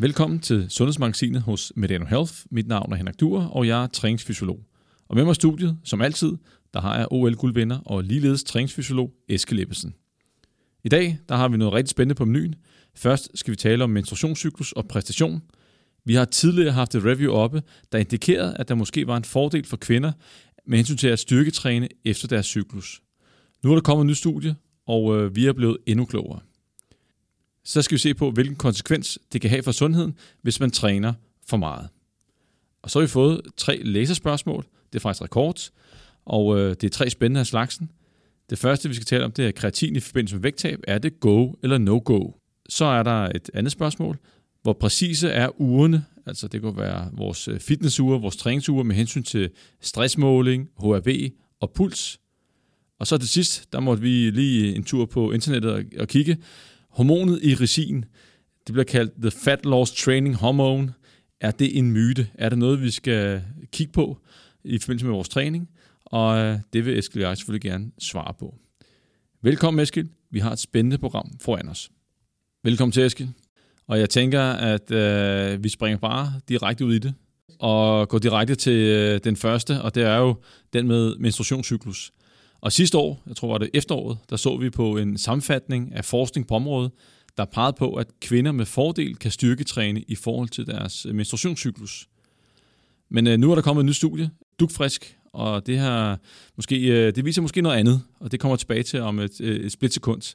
Velkommen til Sundhedsmagasinet hos Medano Health. Mit navn er Henrik Duer, og jeg er træningsfysiolog. Og med mig i studiet, som altid, der har jeg OL-guldvinder og ligeledes træningsfysiolog Eske Leppesen. I dag der har vi noget rigtig spændende på menuen. Først skal vi tale om menstruationscyklus og præstation. Vi har tidligere haft et review oppe, der indikerede, at der måske var en fordel for kvinder med hensyn til at styrketræne efter deres cyklus. Nu er der kommet et nyt studie, og øh, vi er blevet endnu klogere. Så skal vi se på, hvilken konsekvens det kan have for sundheden, hvis man træner for meget. Og så har vi fået tre læserspørgsmål. Det er faktisk rekord, og øh, det er tre spændende af slagsen. Det første, vi skal tale om, det er kreatin i forbindelse med vægttab. Er det go eller no-go? Så er der et andet spørgsmål. Hvor præcise er ugerne? Altså det kunne være vores øh, fitnessure, vores træningsure med hensyn til stressmåling, HRV og puls. Og så til sidst, der måtte vi lige en tur på internettet og kigge. Hormonet i resin, det bliver kaldt the fat loss training hormone. Er det en myte? Er det noget, vi skal kigge på i forbindelse med vores træning? Og øh, det vil Eskild og jeg selvfølgelig gerne svare på. Velkommen Eskild. Vi har et spændende program foran os. Velkommen til Eskild. Og jeg tænker, at øh, vi springer bare direkte ud i det og går direkte til øh, den første, og det er jo den med menstruationscyklus. Og sidste år, jeg tror var det efteråret, der så vi på en sammenfatning af forskning på området, der pegede på, at kvinder med fordel kan styrketræne i forhold til deres øh, menstruationscyklus. Men øh, nu er der kommet et nyt studie, dukfrisk, og det her måske, øh, det viser måske noget andet, og det kommer tilbage til om et, øh, et splitsekund.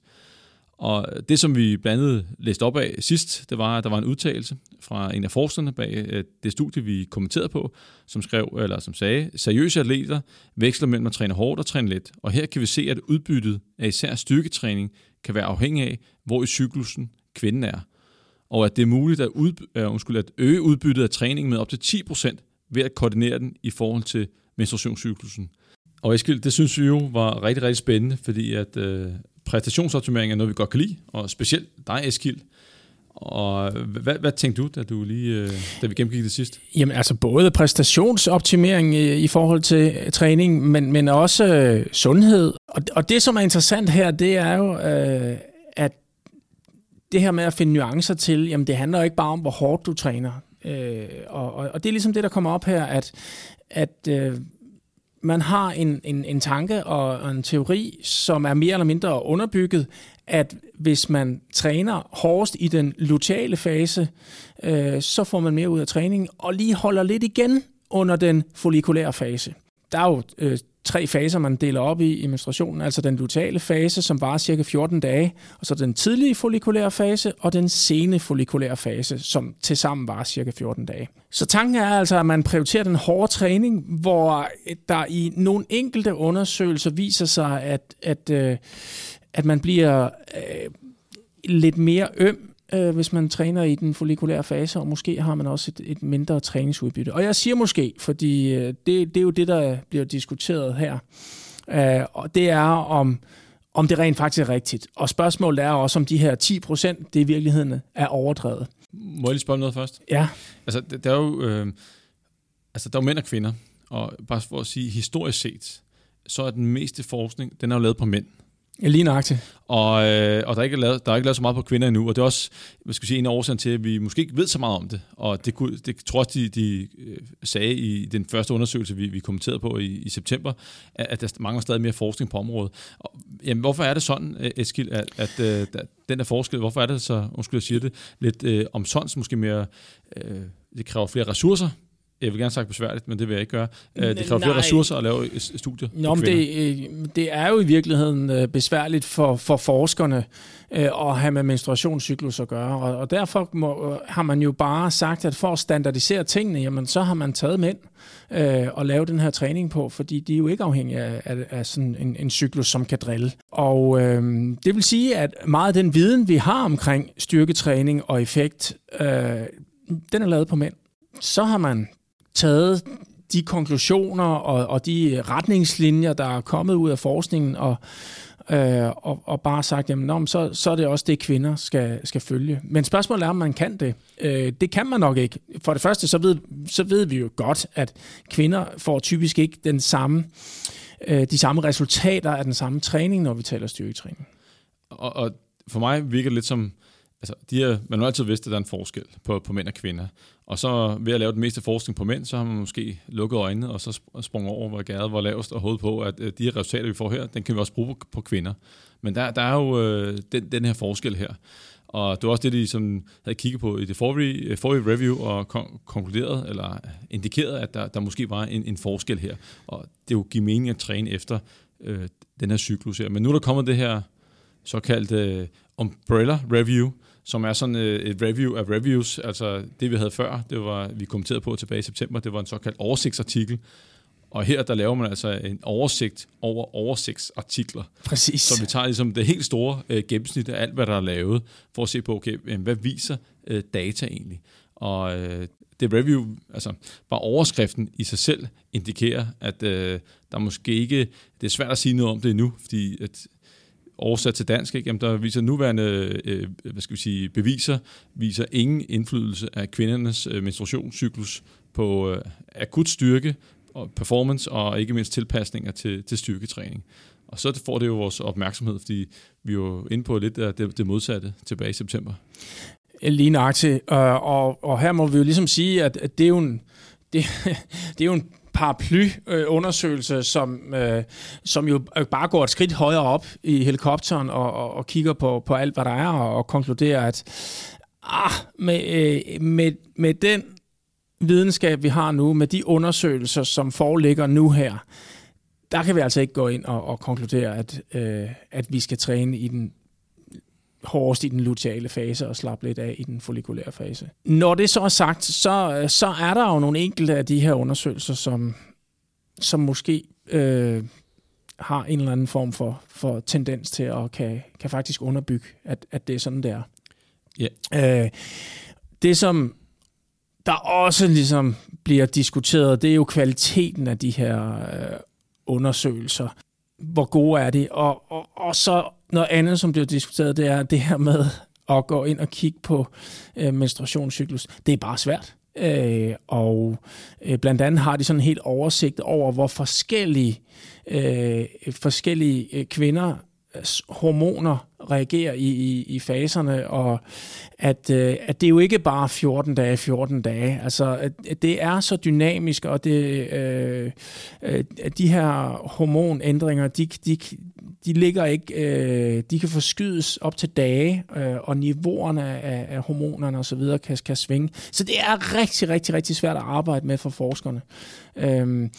Og det, som vi blandt andet læste op af sidst, det var, at der var en udtalelse fra en af forskerne bag øh, det studie, vi kommenterede på, som skrev, eller som sagde, seriøse atleter veksler mellem at træne hårdt og træne let. Og her kan vi se, at udbyttet af især styrketræning kan være afhængig af, hvor i cyklusen kvinden er. Og at det er muligt at, ud, uh, øh, undskyld, at øge udbyttet af træning med op til 10% ved at koordinere den i forhold til menstruationscyklusen. Og Eskild, det synes vi jo var rigtig, rigtig spændende, fordi at øh, præstationsoptimering er noget, vi godt kan lide, og specielt dig, Eskild. Og hvad, hvad tænkte du, da, du lige, øh, da vi gennemgik det sidst? Jamen altså både præstationsoptimering i, i forhold til øh, træning, men, men også øh, sundhed. Og, og det, som er interessant her, det er jo, øh, at det her med at finde nuancer til, jamen det handler jo ikke bare om, hvor hårdt du træner. Øh, og, og, og det er ligesom det, der kommer op her, at, at øh, man har en, en, en tanke og en teori, som er mere eller mindre underbygget, at hvis man træner hårdest i den luteale fase, øh, så får man mere ud af træningen, og lige holder lidt igen under den follikulære fase. Der er jo øh, tre faser, man deler op i i menstruationen, altså den luteale fase, som varer cirka 14 dage, og så den tidlige follikulære fase, og den sene follikulære fase, som tilsammen varer cirka 14 dage. Så tanken er altså, at man prioriterer den hårde træning, hvor der i nogle enkelte undersøgelser viser sig, at, at, øh, at man bliver øh, lidt mere øm øh, hvis man træner i den follikulære fase, og måske har man også et, et mindre træningsudbytte. Og jeg siger måske, fordi øh, det, det er jo det, der bliver diskuteret her. Øh, og det er, om, om det rent faktisk er rigtigt. Og spørgsmålet er også, om de her 10 procent, det i virkeligheden er overdrevet. Må jeg lige spørge noget først? Ja. Altså, der er jo, øh, altså, der er jo mænd og kvinder, og bare for at sige historisk set, så er den meste forskning, den er jo lavet på mænd. Lige nøjagtigt. Og, øh, og der, er ikke lavet, der er ikke lavet så meget på kvinder endnu, og det er også hvad skal jeg sige, en af årsagen til, at vi måske ikke ved så meget om det. Og det, kunne, det tror jeg, de, de øh, sagde i den første undersøgelse, vi, vi kommenterede på i, i september, at, at der mangler stadig mere forskning på området. Og, jamen, hvorfor er det sådan, Eskild, at, at, øh, at den der forskel, hvorfor er det så, undskyld jeg siger det, lidt øh, omsonst måske mere, øh, det kræver flere ressourcer, jeg vil gerne sagt besværligt, men det vil jeg ikke gøre. Øh, det kræver flere ressourcer at lave et studie. Nå, men det, øh, det er jo i virkeligheden øh, besværligt for, for forskerne at have med menstruationscyklus at gøre, og, og derfor må, har man jo bare sagt, at for at standardisere tingene, jamen så har man taget mænd øh, og lavet den her træning på, fordi de er jo ikke afhængige af, af, af sådan en, en cyklus, som kan drille. Og øh, det vil sige, at meget af den viden, vi har omkring styrketræning og effekt, øh, den er lavet på mænd. Så har man taget de konklusioner og, og de retningslinjer, der er kommet ud af forskningen, og, øh, og, og bare sagt, jamen, nå, så, så er det også det, kvinder skal, skal følge. Men spørgsmålet er, om man kan det. Øh, det kan man nok ikke. For det første, så ved, så ved vi jo godt, at kvinder får typisk ikke den samme, øh, de samme resultater af den samme træning, når vi taler styrketræning. Og, og for mig virker det lidt som altså, de er, man har altid vidst, at der er en forskel på, på mænd og kvinder. Og så ved at lave den meste forskning på mænd, så har man måske lukket øjnene, og så sprunget over, hvor gæret var lavest, og hovedet på, at de her resultater, vi får her, den kan vi også bruge på, på kvinder. Men der, der er jo øh, den, den her forskel her. Og det var også det, de som havde kigget på i det forrige, øh, forrige review og kon- konkluderet, eller indikeret, at der, der måske var en, en forskel her. Og det jo give mening at træne efter øh, den her cyklus her. Men nu er der kommet det her såkaldte øh, umbrella review, som er sådan øh, et review af reviews. Altså det, vi havde før, det var, vi kommenterede på tilbage i september, det var en såkaldt oversigtsartikel. Og her der laver man altså en oversigt over oversigtsartikler. Præcis. Så vi tager ligesom det helt store øh, gennemsnit af alt, hvad der er lavet, for at se på, okay, hvad viser øh, data egentlig? Og øh, det review, altså bare overskriften i sig selv, indikerer, at øh, der måske ikke, det er svært at sige noget om det endnu, fordi at oversat til dansk, ikke? Jamen, der viser nuværende øh, hvad skal vi sige, beviser, viser ingen indflydelse af kvindernes øh, menstruationscyklus på øh, akut styrke, og performance og ikke mindst tilpasninger til, til styrketræning. Og så får det jo vores opmærksomhed, fordi vi er jo inde på lidt af det, det modsatte tilbage i september. Lige nøjagtigt. Og, og, og her må vi jo ligesom sige, at, at det, er jo en, det, det er jo en paraplyundersøgelse, som, øh, som jo bare går et skridt højere op i helikopteren og, og, og kigger på, på alt, hvad der er, og, og konkluderer, at ah, med, øh, med, med den videnskab, vi har nu, med de undersøgelser, som foreligger nu her, der kan vi altså ikke gå ind og, og konkludere, at, øh, at vi skal træne i den hårdest i den luteale fase og slappe lidt af i den follikulære fase. Når det så er sagt, så, så er der jo nogle enkelte af de her undersøgelser, som, som måske øh, har en eller anden form for, for tendens til at kan, kan faktisk underbygge, at, at det er sådan, det er. Yeah. Øh, det, som der også ligesom bliver diskuteret, det er jo kvaliteten af de her øh, undersøgelser. Hvor gode er de? Og, og, og så noget andet, som bliver diskuteret, det er det her med at gå ind og kigge på øh, menstruationscyklus. Det er bare svært. Øh, og øh, blandt andet har de sådan en helt oversigt over, hvor forskellige, øh, forskellige øh, kvinder hormoner reagerer i, i, i faserne, og at, øh, at det er jo ikke bare 14 dage, 14 dage. Altså, at det er så dynamisk, og det, øh, øh, at de her hormonændringer, de, de, de ligger ikke, øh, de kan forskydes op til dage, øh, og niveauerne af, af hormonerne osv. Kan, kan svinge. Så det er rigtig, rigtig, rigtig svært at arbejde med for forskerne. Øhm,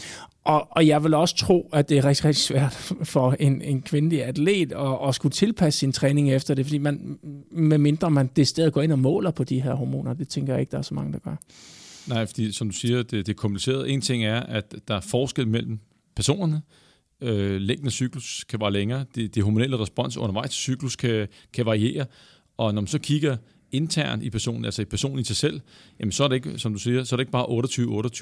og, og jeg vil også tro, at det er rigtig, rigtig svært for en, en kvindelig atlet at, at skulle tilpasse sin træning efter det, fordi man, med mindre man det sted går ind og måler på de her hormoner, det tænker jeg ikke, der er så mange, der gør. Nej, fordi som du siger, det, det er kompliceret. En ting er, at der er forskel mellem personerne. Øh, længden af cyklus kan være længere. Det, det hormonelle respons undervejs til cyklus kan, kan variere. Og når man så kigger internt i personen, altså i personen i sig selv, jamen så er det ikke, som du siger, så er det ikke bare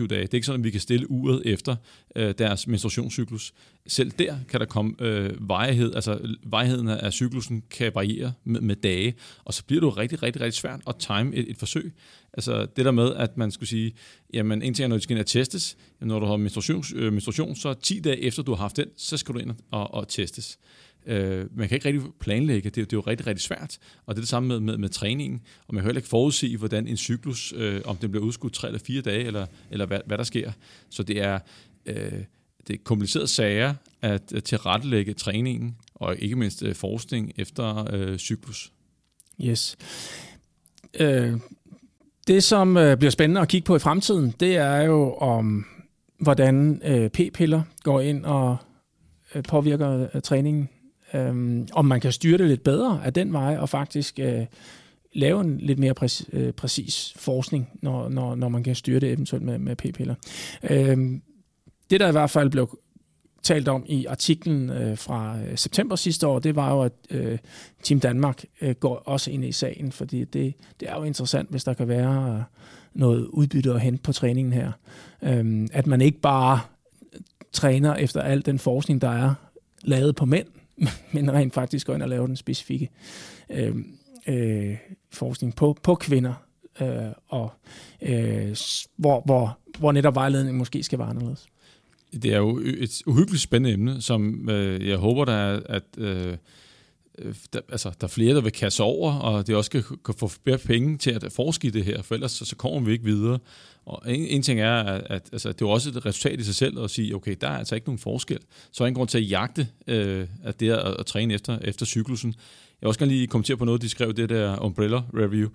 28-28 dage. Det er ikke sådan, at vi kan stille uret efter øh, deres menstruationscyklus. Selv der kan der komme øh, vejhed, altså vejheden af cyklusen kan variere med, med dage, og så bliver det jo rigtig, rigtig, rigtig svært at time et, et forsøg. Altså det der med, at man skulle sige, jamen en ting er, når du skal ind og testes, jamen, når du har menstruation, øh, menstruation, så 10 dage efter du har haft den, så skal du ind og, og testes. Øh, man kan ikke rigtig planlægge, det, det er jo rigtig, rigtig svært. Og det er det samme med, med, med træningen. Og man kan heller ikke forudsige, hvordan en cyklus, øh, om den bliver udskudt tre eller fire dage, eller, eller hvad, hvad der sker. Så det er, øh, det er komplicerede sager at, at tilrettelægge træningen, og ikke mindst øh, forskning efter øh, cyklus. Yes. Øh, det, som øh, bliver spændende at kigge på i fremtiden, det er jo om, hvordan øh, p-piller går ind og øh, påvirker øh, træningen Øhm, om man kan styre det lidt bedre af den vej, og faktisk øh, lave en lidt mere præcis, øh, præcis forskning, når, når, når man kan styre det eventuelt med, med p-piller. Øhm, det, der i hvert fald blev talt om i artiklen øh, fra øh, september sidste år, det var jo, at øh, Team Danmark øh, går også ind i sagen, fordi det, det er jo interessant, hvis der kan være øh, noget udbytte at hente på træningen her. Øhm, at man ikke bare træner efter al den forskning, der er lavet på mænd, men rent faktisk går ind og laver den specifikke øh, øh, forskning på, på kvinder, øh, og øh, hvor, hvor, hvor netop vejledningen måske skal være anderledes. Det er jo et uhyggeligt spændende emne, som øh, jeg håber, der er, at øh, øh der, altså, der er flere, der vil kaste over, og det også kan, kan få flere penge til at forske i det her, for ellers så, så kommer vi ikke videre. Og en, en ting er, at, at altså, det er også et resultat i sig selv at sige, okay, der er altså ikke nogen forskel. Så er ingen grund til at jagte øh, at det at, at træne efter, efter cyklusen. Jeg vil også gerne lige kommentere på noget, de skrev det der Umbrella Review,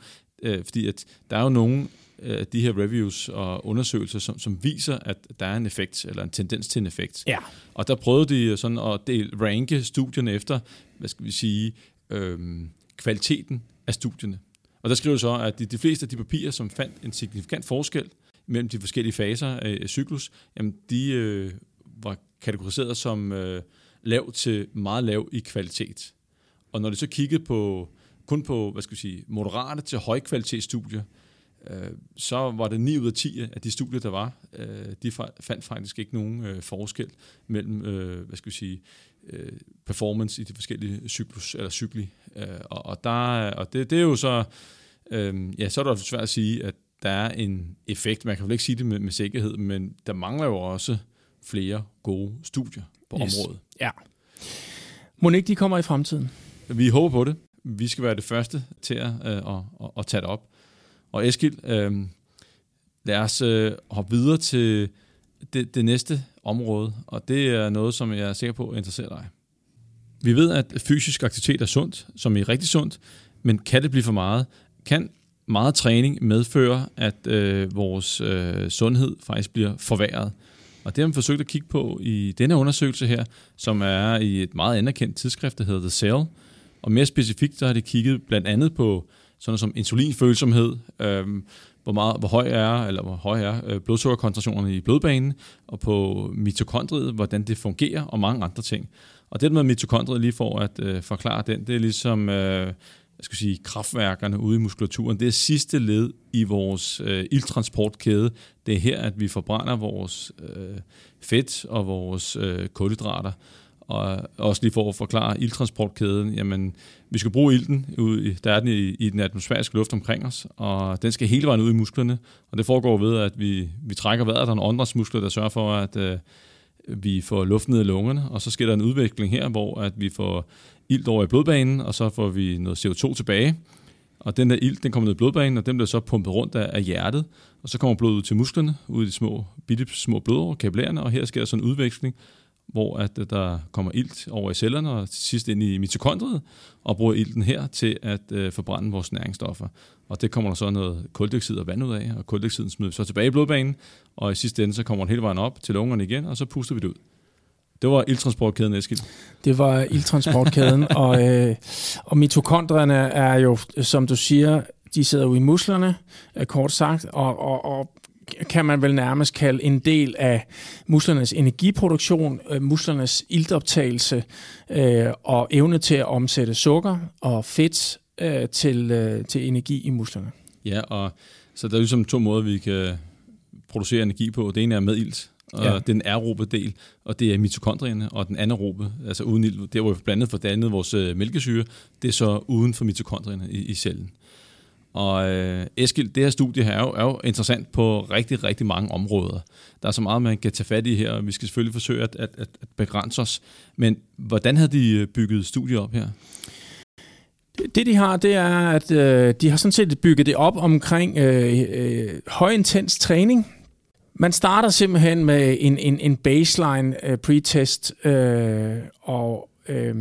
øh, fordi at der er jo nogle af de her reviews og undersøgelser, som, som viser, at der er en effekt, eller en tendens til en effekt. Ja. Og der prøvede de sådan at del, ranke studierne efter, hvad skal vi sige, øhm, kvaliteten af studierne. Og der skriver så, at de, de fleste af de papirer, som fandt en signifikant forskel mellem de forskellige faser af, af cyklus, jamen de øh, var kategoriseret som øh, lav til meget lav i kvalitet. Og når de så kiggede på kun på, hvad skal vi sige, moderate til højkvalitetsstudier, øh, så var det 9 ud af 10 af de studier, der var, øh, de fandt faktisk ikke nogen øh, forskel mellem, øh, hvad skal vi sige, øh, performance i de forskellige cyklus, eller cykli. Øh, og, og, der, og det, det er jo så, øh, ja, så er det svært at sige, at der er en effekt. Man kan vel ikke sige det med, med sikkerhed, men der mangler jo også flere gode studier på yes. området. Ja. Monique, de kommer i fremtiden. Vi håber på det. Vi skal være det første til at, øh, at, at, at tage det op. Og Eskild, øh, lad os øh, hoppe videre til det, det næste område, og det er noget, som jeg er sikker på interesserer dig. Vi ved, at fysisk aktivitet er sundt, som er rigtig sundt, men kan det blive for meget? Kan meget træning medføre, at øh, vores øh, sundhed faktisk bliver forværret? Og det har man forsøgt at kigge på i denne undersøgelse her, som er i et meget anerkendt tidsskrift, der hedder The Cell. Og mere specifikt, så har de kigget blandt andet på sådan noget som insulinfølsomhed, øh, hvor, meget, hvor høj er, eller hvor høj er øh, blodsukkerkoncentrationerne i blodbanen, og på mitokondriet, hvordan det fungerer, og mange andre ting. Og det med mitokondriet, lige for at øh, forklare den, det er ligesom øh, jeg skal sige, kraftværkerne ude i muskulaturen. Det er sidste led i vores øh, ildtransportkæde. Det er her, at vi forbrænder vores øh, fedt og vores øh, kulhydrater. Og også lige for at forklare ildtransportkæden, jamen vi skal bruge ilten, ud, der er den i, i den atmosfæriske luft omkring os, og den skal hele vejen ud i musklerne, og det foregår ved, at vi, vi trækker vejret, der er nogle muskler, der sørger for, at øh, vi får luft ned i lungerne, og så sker der en udvikling her, hvor at vi får ilt over i blodbanen, og så får vi noget CO2 tilbage, og den der ilt, den kommer ned i blodbanen, og den bliver så pumpet rundt af, af hjertet, og så kommer blodet ud til musklerne, ud i de små, bitte små blodår, kapillærerne, og her sker der sådan en udveksling, hvor at der kommer ilt over i cellerne og til sidst ind i mitokondriet, og bruger ilten her til at øh, forbrænde vores næringsstoffer. Og det kommer der så noget koldioxid og vand ud af, og koldioxiden smider så tilbage i blodbanen, og i sidste ende så kommer den hele vejen op til lungerne igen, og så puster vi det ud. Det var ildtransportkæden, Eskild. Det var ildtransportkæden, og, øh, og mitokondrierne er jo, som du siger, de sidder jo i musklerne, øh, kort sagt, og, og, og kan man vel nærmest kalde en del af musklernes energiproduktion, øh, musklernes iltoptagelse øh, og evne til at omsætte sukker og fedt øh, til, øh, til energi i musklerne. Ja, og så der er ligesom to måder, vi kan producere energi på. Det ene er med ilt, og ja. den aerobe del, og det er mitokondrierne, og den anaerobe, altså uden ilt, der hvor vi blandet for dannet vores øh, mælkesyre, det er så uden for mitokondrierne i, i cellen. Og øh, Eskild, det her studie her er jo, er jo interessant på rigtig, rigtig mange områder. Der er så meget, man kan tage fat i her, og vi skal selvfølgelig forsøge at, at, at begrænse os. Men hvordan havde de øh, bygget studiet op her? Det de har, det er, at øh, de har sådan set bygget det op omkring øh, øh, højintens træning. Man starter simpelthen med en, en, en baseline øh, pretest, øh, og øh,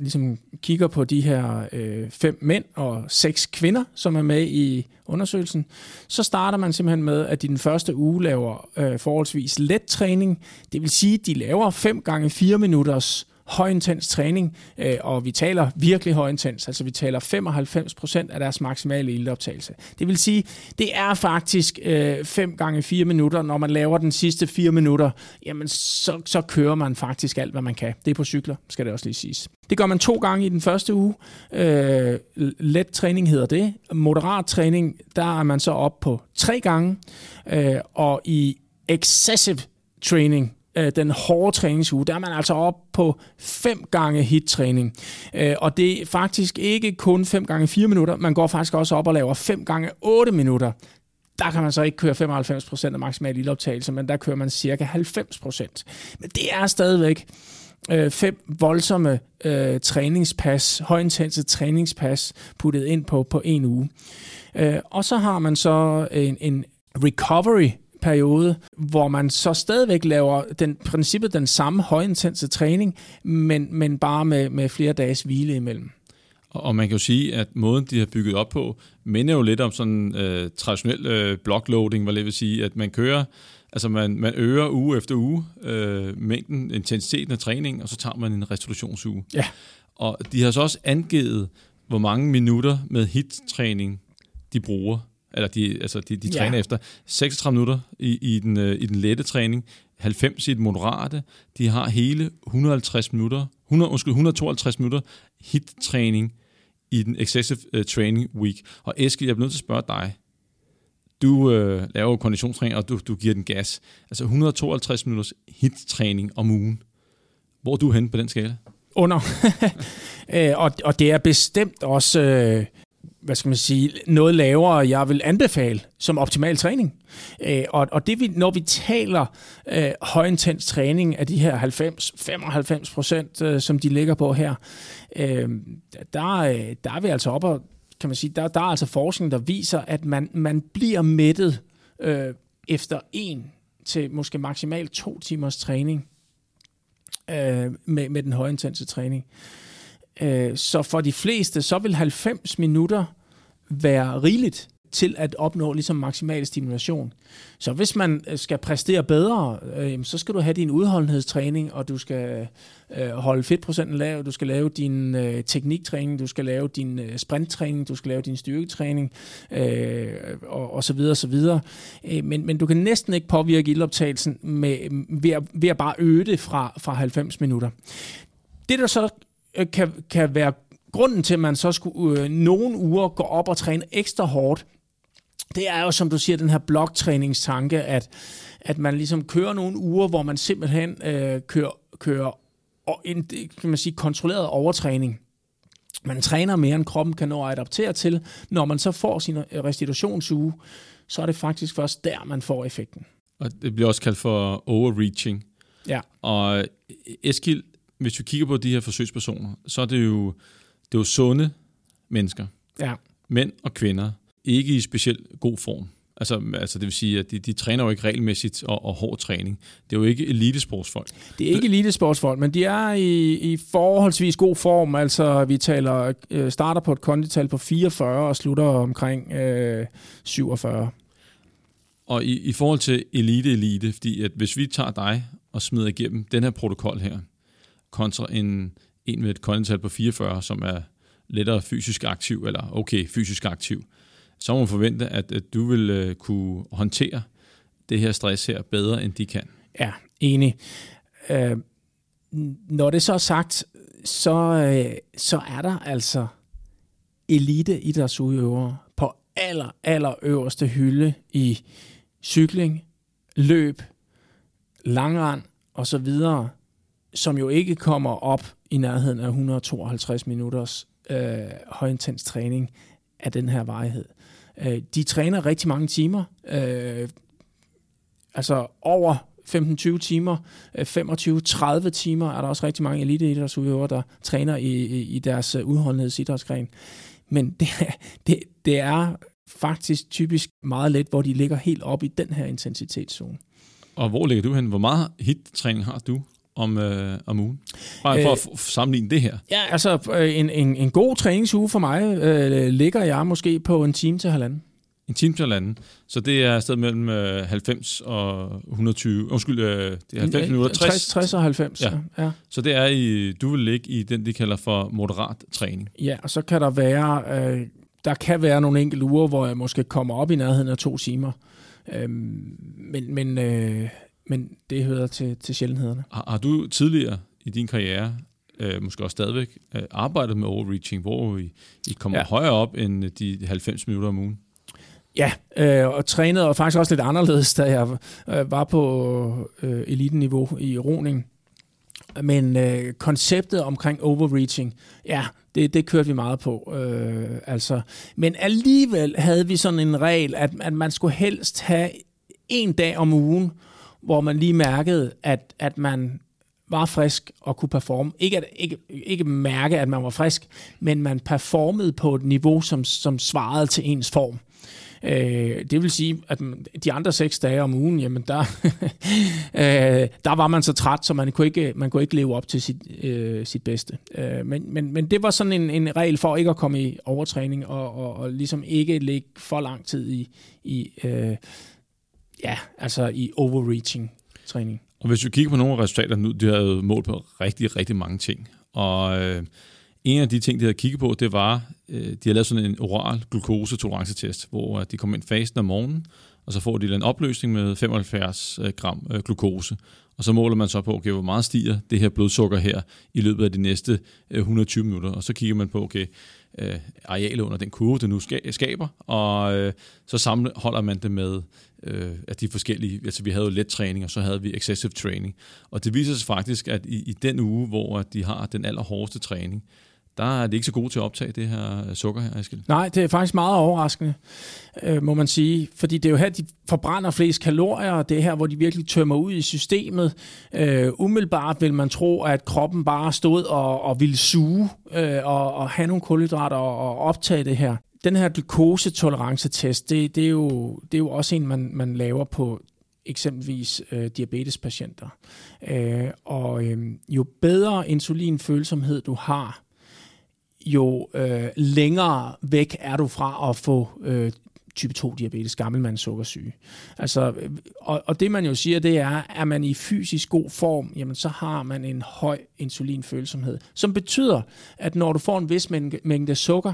ligesom kigger på de her øh, fem mænd og seks kvinder, som er med i undersøgelsen, så starter man simpelthen med, at de den første uge laver øh, forholdsvis let træning. Det vil sige, at de laver 5 gange 4 minutters højintens træning, øh, og vi taler virkelig højintens, altså vi taler 95 procent af deres maksimale iltoptagelse. Det vil sige, det er faktisk 5 øh, gange 4 minutter. Når man laver den sidste 4 minutter, jamen så, så kører man faktisk alt, hvad man kan. Det er på cykler, skal det også lige siges. Det gør man to gange i den første uge. Øh, let træning hedder det. Moderat træning, der er man så op på tre gange. Øh, og i excessive training, øh, den hårde træningsuge, der er man altså op på fem gange hit-træning. Øh, og det er faktisk ikke kun 5 gange 4 minutter, man går faktisk også op og laver 5 gange 8 minutter. Der kan man så ikke køre 95% af maksimal ildoptagelse, men der kører man cirka 90%. Men det er stadigvæk øh, fem voldsomme øh, træningspas, højintense træningspas puttet ind på på en uge. Øh, og så har man så en, en recovery periode, hvor man så stadigvæk laver den princippet den samme højintense træning, men, men bare med, med flere dages hvile imellem. Og man kan jo sige, at måden, de har bygget op på, minder jo lidt om sådan øh, traditionel øh, blockloading, hvad det vil sige, at man kører, altså man, man øger uge efter uge øh, mængden, intensiteten af træning, og så tager man en restitutionsuge. Ja. Og de har så også angivet, hvor mange minutter med hit-træning de bruger, eller de, altså de, de træner ja. efter. 36 minutter i, i, den, øh, i den lette træning, 90 i den moderate. De har hele 150 minutter, 100, undskyld, 152 minutter hit-træning i den Excessive uh, Training Week. Og Eske, jeg bliver nødt til at spørge dig. Du øh, laver konditionstræning, og du, du giver den gas. Altså 152 minutters hit-træning om ugen. Hvor er du henne på den skala? Under. Øh, og, og det er bestemt også... Øh hvad skal man sige, noget lavere, jeg vil anbefale som optimal træning. Øh, og, og det vi, når vi taler øh, højintens træning af de her 90-95 procent, øh, som de ligger på her, øh, der, øh, der er vi altså oppe og, kan man sige, der, der er altså forskning, der viser, at man, man bliver mættet øh, efter en til måske maksimalt to timers træning øh, med, med den højintense træning. Øh, Øh, så for de fleste, så vil 90 minutter være rigeligt til at opnå ligesom maksimal stimulation. Så hvis man øh, skal præstere bedre, øh, så skal du have din udholdenhedstræning, og du skal øh, holde fedtprocenten lav, du skal lave din øh, tekniktræning, du skal lave din øh, sprinttræning, du skal lave din styrketræning, øh, og, og så videre, og så videre. Øh, men, men du kan næsten ikke påvirke ildoptagelsen med, ved, at, ved at bare øge det fra, fra 90 minutter. Det, der så kan, kan være grunden til, at man så skulle øh, nogle uger gå op og træne ekstra hårdt, det er jo, som du siger, den her bloktræningstanke, at, at man ligesom kører nogle uger, hvor man simpelthen øh, kører, kører og en, kan man sige, kontrolleret overtræning. Man træner mere, end kroppen kan nå at adaptere til. Når man så får sin restitutionsuge, så er det faktisk først der, man får effekten. Og det bliver også kaldt for overreaching. Ja. Og Eskil, hvis vi kigger på de her forsøgspersoner, så er det jo, det er jo sunde mennesker. Ja. Mænd og kvinder. Ikke i specielt god form. Altså, altså det vil sige, at de, de træner jo ikke regelmæssigt og, og hård træning. Det er jo ikke elitesportsfolk. Det er ikke elitesportsfolk, men de er i, i forholdsvis god form. Altså, vi taler øh, starter på et kondital på 44 og slutter omkring øh, 47. Og i, i forhold til elite-elite, fordi at hvis vi tager dig og smider igennem den her protokol her, kontra en, en med et kondital på 44, som er lettere fysisk aktiv, eller okay, fysisk aktiv, så må man forvente, at, at du vil uh, kunne håndtere det her stress her bedre, end de kan. Ja, enig. Øh, når det så er sagt, så, øh, så er der altså elite idrætsudøvere på aller, aller øverste hylde i cykling, løb, langrand og så videre, som jo ikke kommer op i nærheden af 152 minutters øh, højintens træning af den her varighed. Øh, de træner rigtig mange timer, øh, altså over 15-20 timer, øh, 25-30 timer er der også rigtig mange eliteidrætsudøvere, der træner i, i, i deres øh, udholdenhedsidrætsgren. Men det, det, det er faktisk typisk meget let, hvor de ligger helt op i den her intensitetszone. Og hvor ligger du hen? Hvor meget hit-træning har du om, øh, om ugen? Bare for øh, at sammenligne det her. Ja, altså øh, en, en, en god træningsuge for mig øh, ligger jeg måske på en time til halvanden. En time til halvanden. Så det er sted mellem øh, 90 og 120. Undskyld, øh, det er 90 minutter. 60, 60 og 90, ja. ja. Så det er i, du vil ligge i den, de kalder for moderat træning. Ja, og så kan der være, øh, der kan være nogle enkelte uger, hvor jeg måske kommer op i nærheden af to timer. Øhm, men men øh, men det hører til, til sjældenhederne. Har, har du tidligere i din karriere, øh, måske også stadigvæk, øh, arbejdet med overreaching, hvor I, I kommer ja. højere op end de 90 minutter om ugen? Ja, øh, og trænede og faktisk også lidt anderledes, da jeg øh, var på øh, eliteniveau i roning. Men øh, konceptet omkring overreaching, ja, det, det kørte vi meget på. Øh, altså. Men alligevel havde vi sådan en regel, at, at man skulle helst have en dag om ugen, hvor man lige mærkede, at, at man var frisk og kunne performe. Ikke, at, ikke, ikke mærke, at man var frisk, men man performede på et niveau, som, som svarede til ens form. Øh, det vil sige, at de andre seks dage om ugen, jamen der, øh, der var man så træt, så man kunne ikke, man kunne ikke leve op til sit, øh, sit bedste. Øh, men, men, men det var sådan en, en regel for ikke at komme i overtræning og, og, og ligesom ikke ligge for lang tid i, i øh, ja, altså i overreaching træning. Og hvis vi kigger på nogle af resultaterne nu, de har jo målt på rigtig, rigtig mange ting. Og øh, en af de ting, de havde kigget på, det var, øh, de har lavet sådan en oral glukosetolerancetest, hvor øh, de kommer ind fasten om morgenen, og så får de en opløsning med 75 øh, gram øh, glukose. Og så måler man så på, okay, hvor meget stiger det her blodsukker her i løbet af de næste øh, 120 minutter. Og så kigger man på, okay, øh, arealet under den kurve, det nu skaber, og øh, så sammenholder man det med øh, at de forskellige, altså vi havde jo let træning, og så havde vi excessive training. Og det viser sig faktisk, at i, i den uge, hvor de har den allerhårdeste træning, der er det ikke så gode til at optage det her sukker her, Eskild. Nej, det er faktisk meget overraskende, øh, må man sige. Fordi det er jo her, de forbrænder flest kalorier, og det er her, hvor de virkelig tømmer ud i systemet. Øh, umiddelbart vil man tro, at kroppen bare stod og, og ville suge øh, og, og have nogle kulhydrater og, og optage det her. Den her glukosetolerancetest, det, det, er, jo, det er jo også en, man, man laver på eksempelvis øh, diabetespatienter. Øh, og øh, jo bedre insulinfølsomhed du har, jo øh, længere væk er du fra at få øh, type 2 diabetes, gammelmands sukkersyge. Altså, øh, og, og det man jo siger, det er, at man i fysisk god form, jamen så har man en høj insulinfølsomhed, som betyder, at når du får en vis mængde, mængde sukker,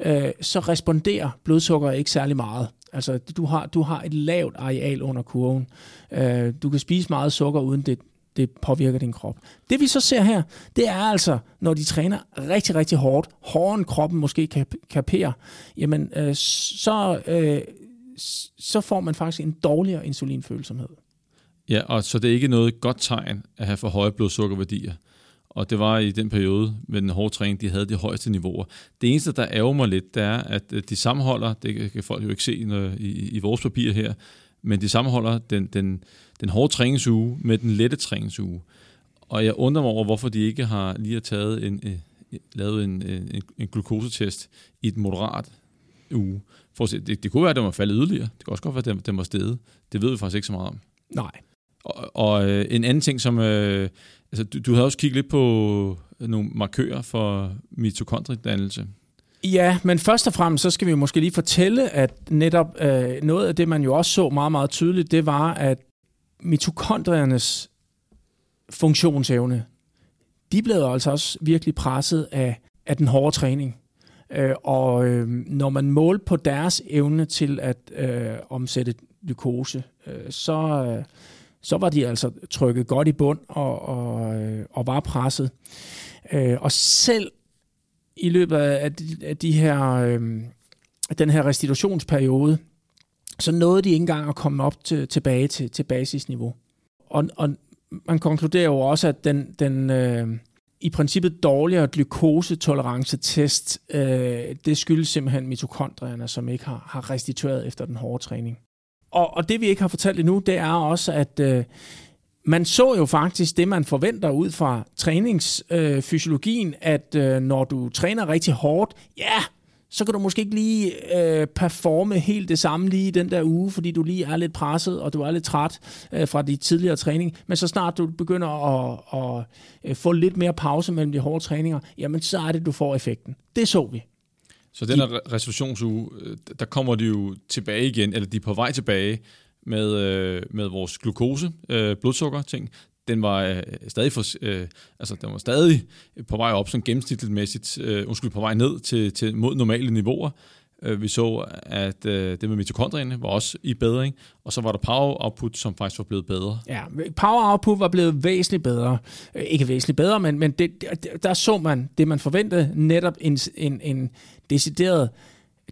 øh, så responderer blodsukker ikke særlig meget. Altså, du har, du har et lavt areal under kurven. Øh, du kan spise meget sukker, uden det, det påvirker din krop. Det vi så ser her, det er altså, når de træner rigtig, rigtig hårdt, hårdere end kroppen måske kan kapere, jamen øh, så, øh, så får man faktisk en dårligere insulinfølsomhed. Ja, og så det er ikke noget godt tegn at have for høje blodsukkerværdier. Og det var i den periode med den hårde træning, de havde de højeste niveauer. Det eneste, der ærger mig lidt, det er, at øh, de sammenholder, det kan folk jo ikke se i, i vores papir her, men de sammenholder den, den, den hårde træningsuge med den lette træningsuge. Og jeg undrer mig over, hvorfor de ikke har lige har taget en, en, lavet en, en, en glukosetest i et moderat uge. For at se, det, det kunne være, at den var faldet yderligere. Det kan også godt være, at den, den var steget. Det ved vi faktisk ikke så meget om. Nej. Og, og øh, en anden ting, som... Øh, altså, du, du havde også kigget lidt på nogle markører for mitokondriedannelse. Ja, men først og fremmest, så skal vi måske lige fortælle, at netop øh, noget af det, man jo også så meget, meget tydeligt, det var, at mitokondriernes funktionsevne, de blev altså også virkelig presset af, af den hårde træning. Øh, og øh, når man målte på deres evne til at øh, omsætte glukose, øh, så, øh, så var de altså trykket godt i bund og, og, øh, og var presset. Øh, og selv i løbet af de, af de her, øh, den her restitutionsperiode, så nåede de ikke engang at komme op til, tilbage til, til basisniveau. Og, og man konkluderer jo også, at den, den øh, i princippet dårligere glukosetolerancetest, øh, det skyldes simpelthen mitokondrierne, som ikke har, har restitueret efter den hårde træning. Og, og det vi ikke har fortalt endnu, det er også, at øh, man så jo faktisk det, man forventer ud fra træningsfysiologien, øh, at øh, når du træner rigtig hårdt, ja, så kan du måske ikke lige øh, performe helt det samme lige i den der uge, fordi du lige er lidt presset, og du er lidt træt øh, fra de tidligere træning. Men så snart du begynder at, at, at øh, få lidt mere pause mellem de hårde træninger, jamen så er det, du får effekten. Det så vi. Så den her restitutionsuge, øh, der kommer de jo tilbage igen, eller de er på vej tilbage med, øh, med vores glukose, øh, blodsukker ting. Den var øh, stadig for, øh, altså den var stadig på vej op sådan gennemsnitligt øh, undskyld, på vej ned til, til mod normale niveauer. Øh, vi så, at øh, det med mitokondrierne var også i bedring, og så var der power output, som faktisk var blevet bedre. Ja, power output var blevet væsentligt bedre. Øh, ikke væsentligt bedre, men, men det, der så man det, man forventede, netop en, en, en decideret,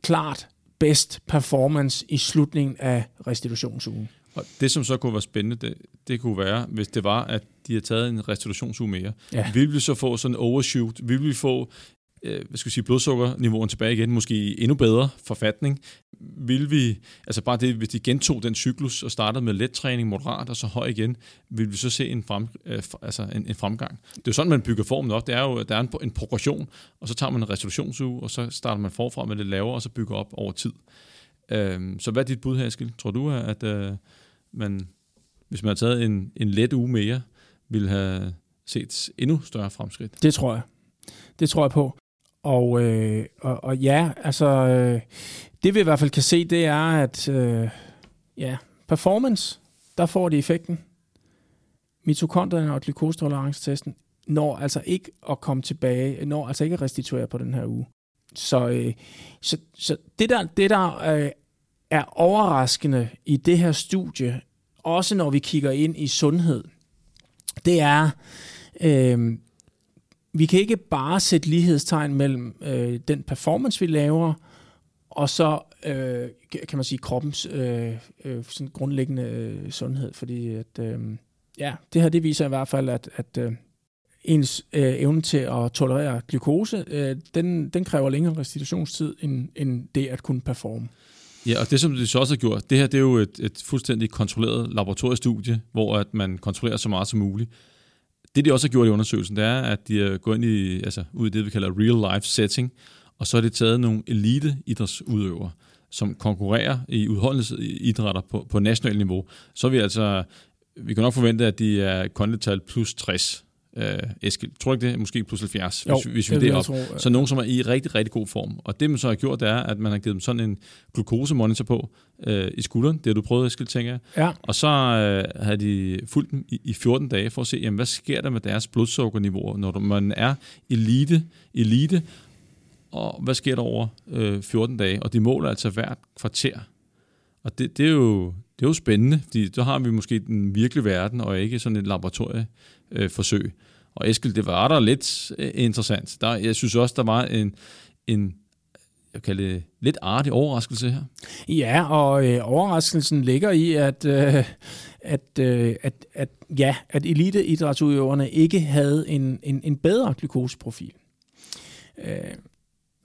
klart best performance i slutningen af restitutionsugen. Og det, som så kunne være spændende, det, det kunne være, hvis det var, at de har taget en restitutionsuge mere. Ja. Vil vi så få sådan en overshoot? Vil vi få øh, hvad skal vi sige, blodsukkerniveauen tilbage igen, måske i endnu bedre forfatning. Vil vi, altså bare det, hvis de gentog den cyklus og startede med let træning, moderat og så høj igen, vil vi så se en, frem, øh, altså en, en fremgang. Det er jo sådan, man bygger formen op. Det er jo, der er en, en progression, og så tager man en restitutionsuge, og så starter man forfra med lidt lavere, og så bygger op over tid. Øh, så hvad er dit bud her, Eskild? Tror du, at øh, man, hvis man har taget en, en let uge mere, vil have set endnu større fremskridt? Det tror jeg. Det tror jeg på. Og, øh, og, og ja, altså, øh, det vi i hvert fald kan se, det er, at øh, ja, performance, der får de effekten. Mitokondrierne og glukostolerancetesten når altså ikke at komme tilbage, når altså ikke at restituere på den her uge. Så, øh, så, så det der, det der øh, er overraskende i det her studie, også når vi kigger ind i sundhed, det er, øh, vi kan ikke bare sætte lighedstegn mellem øh, den performance, vi laver, og så øh, kan man sige kroppens øh, øh, sådan grundlæggende øh, sundhed, fordi at, øh, ja, det her det viser i hvert fald, at, at øh, ens øh, evne til at tolerere glukose, øh, den, den kræver længere restitutionstid end, end det at kunne performe. Ja, og det som de så også har gjort, det her det er jo et, et fuldstændig kontrolleret laboratoriestudie, hvor at man kontrollerer så meget som muligt. Det de også har gjort i undersøgelsen, det er, at de er gået ind i, altså, ud i det, vi kalder real life setting, og så har de taget nogle elite idrætsudøvere, som konkurrerer i udholdenhedsidrætter på, på nationalt niveau. Så er vi altså, vi kan nok forvente, at de er kondital plus 60 øh, Eskild. Tror ikke det? Måske plus 70, jo, hvis, hvis vi det, det op. Tror, ja. Så nogen, som er i rigtig, rigtig god form. Og det, man så har gjort, det er, at man har givet dem sådan en glukosemonitor på øh, i skulderen. Det har du prøvet, Eskild, tænker jeg. Ja. Og så øh, havde de fulgt dem i, i 14 dage for at se, jamen, hvad sker der med deres blodsukkerniveauer, når man er elite, elite og hvad sker der over øh, 14 dage? Og de måler altså hvert kvarter. Og det, det, er jo, det er jo spændende, fordi så har vi måske den virkelige verden, og ikke sådan et laboratorieforsøg. Øh, og Eskild, det var der lidt øh, interessant. Der, jeg synes også, der var en, en jeg kalde det lidt artig overraskelse her. Ja, og øh, overraskelsen ligger i, at, øh, at, øh, at, at, ja, at eliteidrætsudøverne ikke havde en, en, en bedre glukoseprofil. Øh,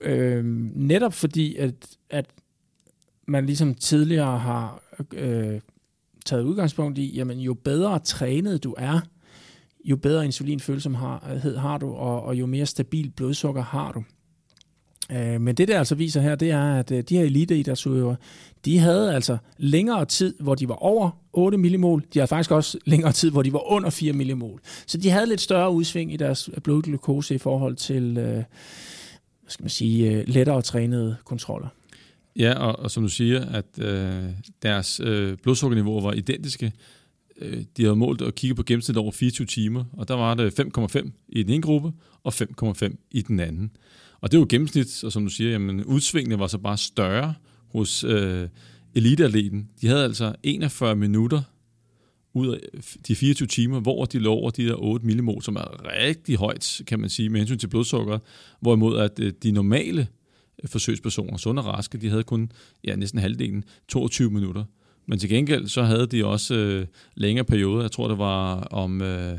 øh, netop fordi, at, at man ligesom tidligere har øh, taget udgangspunkt i, jamen jo bedre trænet du er, jo bedre insulinfølsomhed øh, har du, og, og jo mere stabil blodsukker har du. Øh, men det, der altså viser her, det er, at øh, de her eliteidrætsudøvere, øh, de havde altså længere tid, hvor de var over 8 millimol. De havde faktisk også længere tid, hvor de var under 4 millimol. Så de havde lidt større udsving i deres blodglukose i forhold til, øh, hvad skal man sige, lettere trænede kontroller. Ja, og, og som du siger, at øh, deres øh, blodsukkerniveauer var identiske. Øh, de havde målt og kigget på gennemsnit over 24 timer, og der var det 5,5 i den ene gruppe og 5,5 i den anden. Og det var gennemsnit, og som du siger, jamen, udsvingene var så bare større hos øh, eliteatleten. De havde altså 41 minutter ud af de 24 timer, hvor de lå over de der 8 millimol, som er rigtig højt, kan man sige, med hensyn til blodsukker, hvorimod at øh, de normale forsøgspersoner, sunde og raske, de havde kun ja, næsten halvdelen, 22 minutter. Men til gengæld så havde de også øh, længere perioder. Jeg tror, det var om, øh,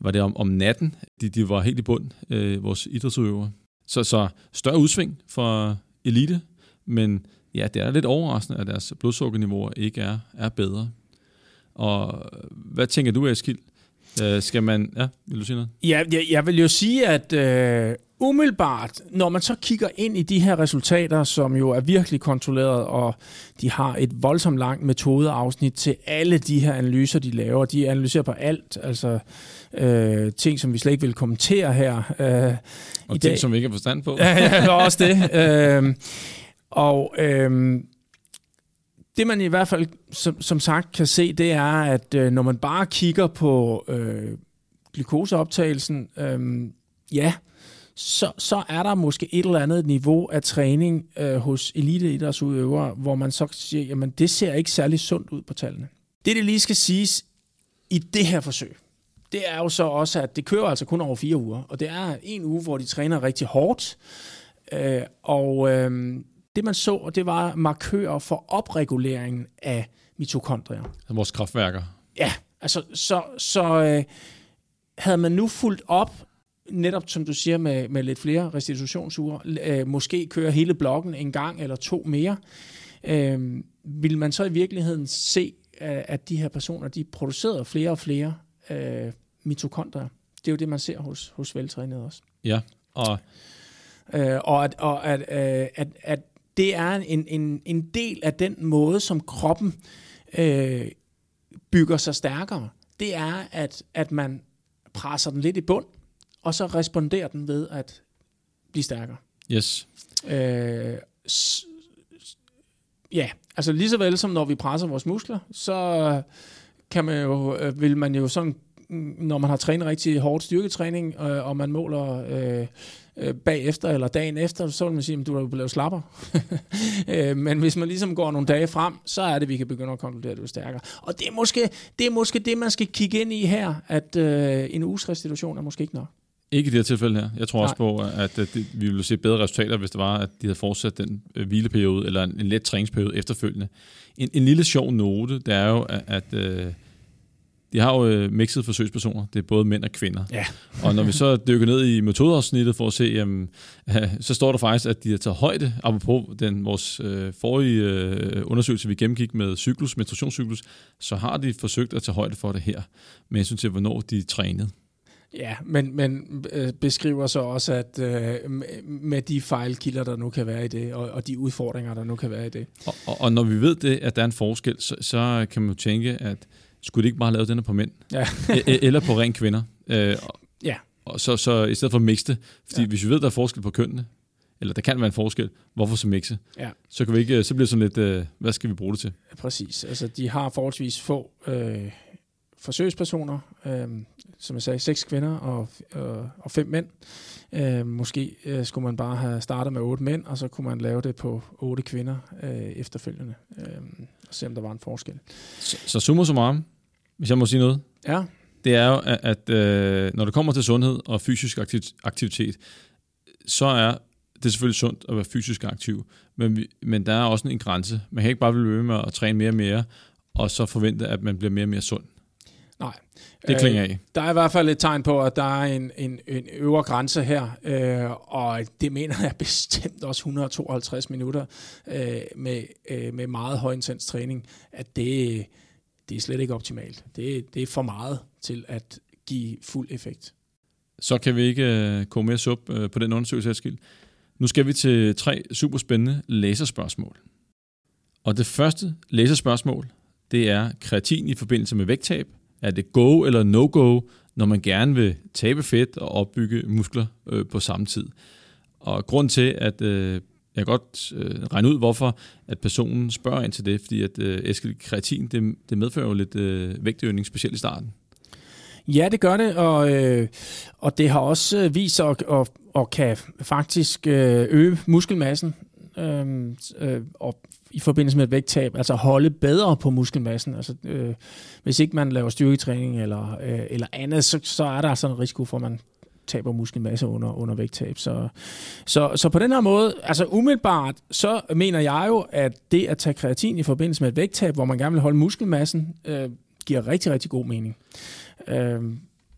var det om, om natten. De, de var helt i bund, øh, vores idrætsudøvere. Så, så større udsving for elite, men ja, det er lidt overraskende, at deres blodsukkerniveauer ikke er, er bedre. Og øh, hvad tænker du, Eskild? Øh, skal man... Ja, vil du sige noget? Ja, jeg, jeg vil jo sige, at øh, umiddelbart, når man så kigger ind i de her resultater, som jo er virkelig kontrolleret, og de har et voldsomt langt metodeafsnit til alle de her analyser, de laver. De analyserer på alt, altså øh, ting, som vi slet ikke vil kommentere her. Øh, og i ting, dag. som vi ikke har forstand på. ja, ja, også det. Øh, og øh, det man i hvert fald som, som sagt kan se, det er, at øh, når man bare kigger på øh, glukoseoptagelsen, øh, ja, så, så er der måske et eller andet niveau af træning øh, hos eliteidrætsudøvere, hvor man så siger, jamen det ser ikke særlig sundt ud på tallene. Det, det lige skal siges i det her forsøg, det er jo så også, at det kører altså kun over fire uger, og det er en uge, hvor de træner rigtig hårdt, øh, og øh, det man så, det var markører for opreguleringen af mitokondrier. Vores kraftværker. Ja, altså så, så øh, havde man nu fulgt op netop som du siger, med, med lidt flere restitutionsuger, øh, måske køre hele blokken en gang eller to mere, øh, vil man så i virkeligheden se, at de her personer, de producerer flere og flere øh, mitokondrier. Det er jo det, man ser hos, hos veltrænede også. Ja, og... Øh, og at, og at, øh, at, at det er en, en, en del af den måde, som kroppen øh, bygger sig stærkere. Det er, at, at man presser den lidt i bund, og så responderer den ved at blive stærkere. Yes. Øh, s- ja, altså lige så vel som når vi presser vores muskler, så kan man jo, øh, vil man jo sådan, når man har trænet rigtig hårdt styrketræning, øh, og man måler øh, øh, bagefter eller dagen efter, så vil man sige, at du er blevet slapper. øh, men hvis man ligesom går nogle dage frem, så er det, vi kan begynde at konkludere, at du er stærkere. Og det er måske det, er måske det man skal kigge ind i her, at øh, en uges restitution er måske ikke nok. Ikke i det her tilfælde her. Jeg tror Nej. også på, at det, vi ville se bedre resultater, hvis det var, at de havde fortsat den øh, hvileperiode, eller en, en let træningsperiode efterfølgende. En, en lille sjov note, det er jo, at, at øh, de har jo øh, mixet forsøgspersoner. Det er både mænd og kvinder. Ja. og når vi så dykker ned i metodeafsnittet for at se, jamen, øh, så står der faktisk, at de har taget højde, apropos den, vores øh, forrige øh, undersøgelse, vi gennemgik med cyklus, menstruationscyklus, så har de forsøgt at tage højde for det her, med hensyn til, hvornår de trænede. Ja, men, men øh, beskriver så også, at øh, med de fejlkilder, der nu kan være i det, og, og de udfordringer, der nu kan være i det. Og, og, og når vi ved det, at der er en forskel, så, så kan man jo tænke, at skulle de ikke bare lave den på mænd? Ja. E-, e- eller på ren kvinder? Øh, ja. Og så, så i stedet for at mixe det, fordi ja. hvis vi ved, der er forskel på kønnene, eller der kan være en forskel, hvorfor så mixe? Ja. Så, kan vi ikke, så bliver det sådan lidt, øh, hvad skal vi bruge det til? Præcis. Altså, de har forholdsvis få øh, forsøgspersoner, øh, som jeg sagde, seks kvinder og, øh, og fem mænd. Øh, måske øh, skulle man bare have startet med otte mænd, og så kunne man lave det på otte kvinder øh, efterfølgende, øh, og se om der var en forskel. Så, så summa summarum, hvis jeg må sige noget, ja. det er jo, at, at øh, når det kommer til sundhed og fysisk aktivitet, så er det er selvfølgelig sundt at være fysisk aktiv, men, vi, men der er også en grænse. Man kan ikke bare blive ved med at træne mere og mere, og så forvente, at man bliver mere og mere sund. Nej. Det klinger. Øh, der er i hvert fald et tegn på, at der er en, en, en øvre grænse her, øh, og det mener jeg bestemt også 152 minutter øh, med, øh, med meget højintens træning, at det, det er slet ikke optimalt. Det, det er for meget til at give fuld effekt. Så kan vi ikke øh, komme mere sup øh, på den undersøgelse, Eskild. Nu skal vi til tre super spændende læserspørgsmål. Og det første læserspørgsmål, det er kreatin i forbindelse med vægttab – er det go eller no-go, når man gerne vil tabe fedt og opbygge muskler øh, på samme tid? Og grund til, at øh, jeg kan godt øh, regne ud, hvorfor at personen spørger ind til det, fordi at øh, eskilkreatin, det, det medfører jo lidt øh, vægtøgning, specielt i starten. Ja, det gør det, og, øh, og det har også øh, vist sig at at, at kan faktisk øh, øge muskelmassen øh, øh, og i forbindelse med et vægttab, altså holde bedre på muskelmassen. Altså, øh, hvis ikke man laver styrketræning eller, øh, eller andet, så, så er der altså en risiko for, at man taber muskelmasse under, under vægttab. Så, så, så på den her måde, altså umiddelbart, så mener jeg jo, at det at tage kreatin i forbindelse med et vægttab, hvor man gerne vil holde muskelmassen, øh, giver rigtig, rigtig god mening. Øh,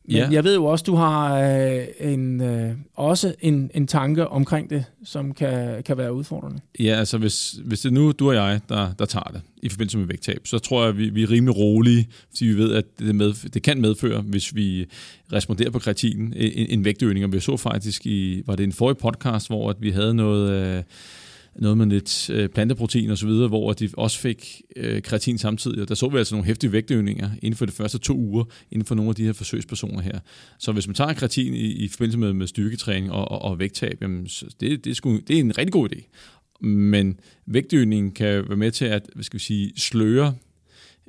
men ja. jeg ved jo også, du har øh, en, øh, også en, en tanke omkring det, som kan, kan være udfordrende. Ja, altså hvis, hvis det er nu du og jeg, der, der tager det i forbindelse med vægttab, så tror jeg, at vi, vi er rimelig rolige, fordi vi ved, at det, med, det kan medføre, hvis vi responderer på kreatinen, en, en vægtøgning. Og vi så faktisk i, var det en forrige podcast, hvor at vi havde noget... Øh, noget med lidt øh, planteprotein og så videre, hvor de også fik øh, kreatin samtidig. Og der så vi altså nogle hæftige vægtøgninger inden for de første to uger, inden for nogle af de her forsøgspersoner her. Så hvis man tager kreatin i, i forbindelse med, med styrketræning og, og, og vægttab, jamen, det, det, er sgu, det er en rigtig god idé. Men vægtøgningen kan være med til at hvad skal vi sige, sløre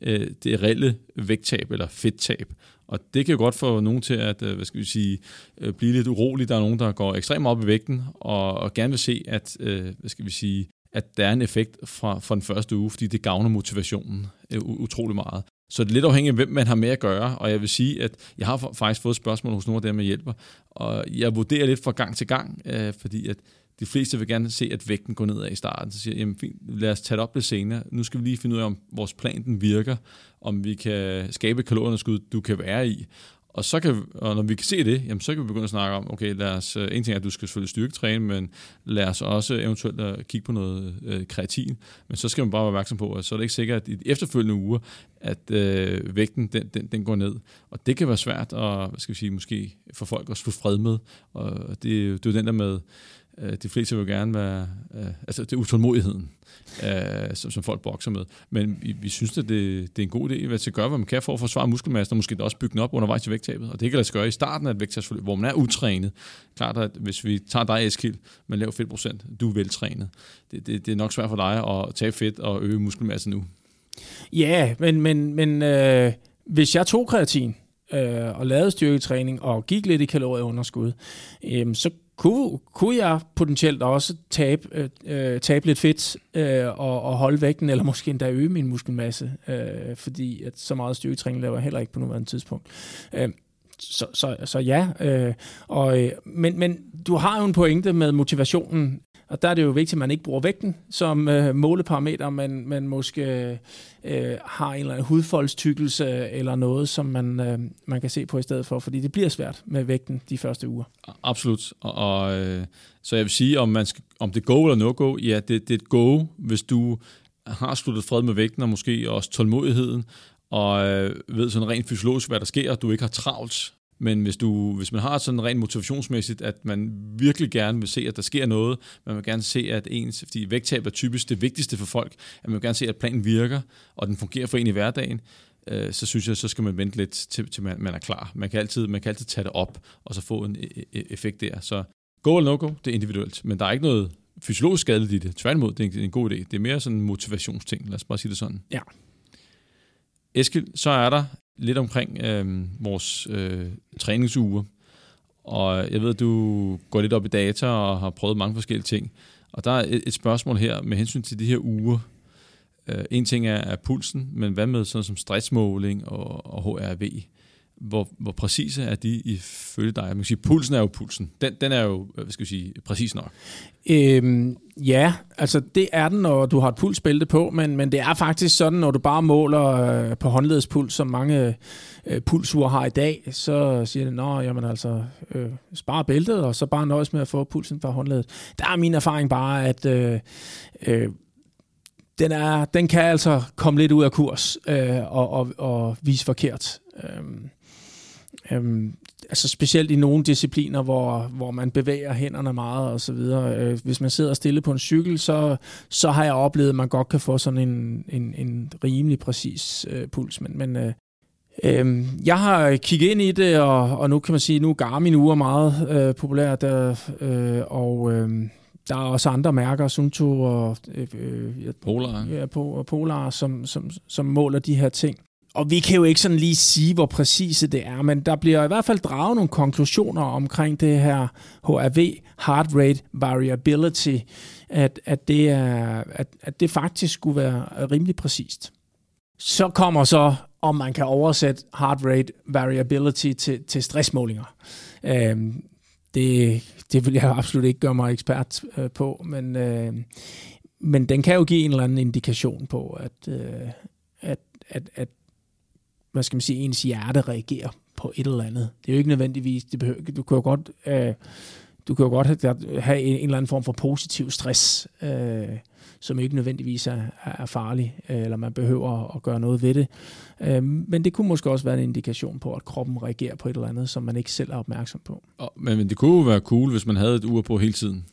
øh, det reelle vægttab eller fedttab. Og det kan jo godt få nogen til at øh, hvad skal vi sige, øh, blive lidt urolig. Der er nogen, der går ekstremt op i vægten og, og gerne vil se, at, øh, hvad skal vi sige, at der er en effekt fra, fra den første uge, fordi det gavner motivationen utrolig meget. Så det er lidt afhængigt af, hvem man har med at gøre, og jeg vil sige, at jeg har faktisk fået spørgsmål hos nogle af dem, jeg hjælper, og jeg vurderer lidt fra gang til gang, fordi at de fleste vil gerne se, at vægten går nedad i starten. Så siger jeg, jamen fint, lad os tage det op lidt senere. Nu skal vi lige finde ud af, om vores plan den virker, om vi kan skabe kalorieunderskud, du kan være i. Og, så kan, og når vi kan se det, jamen, så kan vi begynde at snakke om, okay, lad os, øh, en ting er, at du skal selvfølgelig styrketræne, men lad os også eventuelt øh, kigge på noget øh, kreatin. Men så skal man bare være opmærksom på, at så er det ikke sikkert, at i de efterfølgende uger, at øh, vægten den, den, den går ned. Og det kan være svært at, hvad skal vi sige, måske for folk at få fred med. Og det, det er jo den der med, Øh, de fleste vil gerne være, øh, altså det er utålmodigheden øh, som, som folk bokser med. Men vi, vi synes, at det, det er en god idé at gøre, hvad man kan for at forsvare muskelmassen, og måske også bygge den op undervejs til vægttabet. Og det kan lade sig gøre i starten af et vægttabsforløb, hvor man er utrænet. Klart, at hvis vi tager dig, Eskild, med lav fedtprocent, du er veltrænet. Det, det, det er nok svært for dig at tage fedt og øge muskelmassen nu. Ja, men, men, men øh, hvis jeg tog kreatin, øh, og lavede styrketræning og gik lidt i kalorieunderskud, øh, så kunne, kunne jeg potentielt også tabe, øh, øh, tabe lidt fedt øh, og, og holde vægten, eller måske endda øge min muskelmasse, øh, fordi at så meget styrketræning laver jeg heller ikke på nuværende tidspunkt. Øh, så, så, så ja, øh, og, øh, men, men du har jo en pointe med motivationen og der er det jo vigtigt, at man ikke bruger vægten som øh, måleparameter, men, men måske øh, har en eller anden hudfoldstykkelse eller noget, som man, øh, man kan se på i stedet for, fordi det bliver svært med vægten de første uger. Absolut. Og, og øh, så jeg vil sige, om, man skal, om det er go eller no-go, ja, det, det er et go, hvis du har sluttet fred med vægten, og måske også tålmodigheden, og øh, ved sådan rent fysiologisk, hvad der sker, og du ikke har travlt men hvis, du, hvis man har sådan rent motivationsmæssigt, at man virkelig gerne vil se, at der sker noget, man vil gerne se, at ens, fordi vægttab er typisk det vigtigste for folk, at man vil gerne se, at planen virker, og den fungerer for en i hverdagen, øh, så synes jeg, så skal man vente lidt til, til man, man er klar. Man kan, altid, man kan altid tage det op, og så få en e, e, e, effekt der. Så go eller no-go, det er individuelt, men der er ikke noget fysiologisk skadeligt i det. Tværtimod, det er en god idé. Det er mere sådan en motivationsting, lad os bare sige det sådan. Ja. Eskild, så er der lidt omkring øh, vores øh, træningsuger. Og øh, jeg ved, at du går lidt op i data og har prøvet mange forskellige ting. Og der er et, et spørgsmål her med hensyn til de her uger. Øh, en ting er, er pulsen, men hvad med sådan som stressmåling og, og HRV? Hvor, hvor præcise er de ifølge dig? Man kan sige, pulsen er jo pulsen. Den, den er jo, øh, hvad skal vi sige, præcis nok. Øhm, ja, altså det er den, når du har et pulsbælte på, men, men det er faktisk sådan, når du bare måler øh, på håndledspuls, som mange øh, pulsure har i dag, så siger det, nå, jamen altså, øh, spar bæltet, og så bare nøjes med at få pulsen fra håndledet. Der er min erfaring bare, at øh, øh, den, er, den kan altså komme lidt ud af kurs øh, og, og, og vise forkert. Øh, Øhm, altså specielt i nogle discipliner, hvor, hvor man bevæger hænderne meget og så videre. Øh, hvis man sidder stille på en cykel, så, så har jeg oplevet, at man godt kan få sådan en, en, en rimelig præcis øh, puls. Men, men øh, øh, jeg har kigget ind i det, og, og nu kan man sige, nu Garmin uger meget øh, populært, øh, øh, og øh, der er også andre mærker, Sunto og øh, øh Polar, ja, Polar som, som, som måler de her ting. Og vi kan jo ikke sådan lige sige, hvor præcise det er, men der bliver i hvert fald draget nogle konklusioner omkring det her HRV, Heart Rate Variability, at, at, det, er, at, at det faktisk skulle være rimelig præcist. Så kommer så, om man kan oversætte heart rate variability til, til stressmålinger. Øhm, det, det vil jeg absolut ikke gøre mig ekspert øh, på, men, øh, men den kan jo give en eller anden indikation på, at, øh, at, at, at hvad skal man sige, ens hjerte reagerer på et eller andet. Det er jo ikke nødvendigvis, det behøver, du kan jo godt, øh, du kan jo godt have, have en, en eller anden form for positiv stress, øh, som ikke nødvendigvis er, er farlig, øh, eller man behøver at gøre noget ved det. Øh, men det kunne måske også være en indikation på, at kroppen reagerer på et eller andet, som man ikke selv er opmærksom på. Men, men det kunne jo være cool, hvis man havde et ur på hele tiden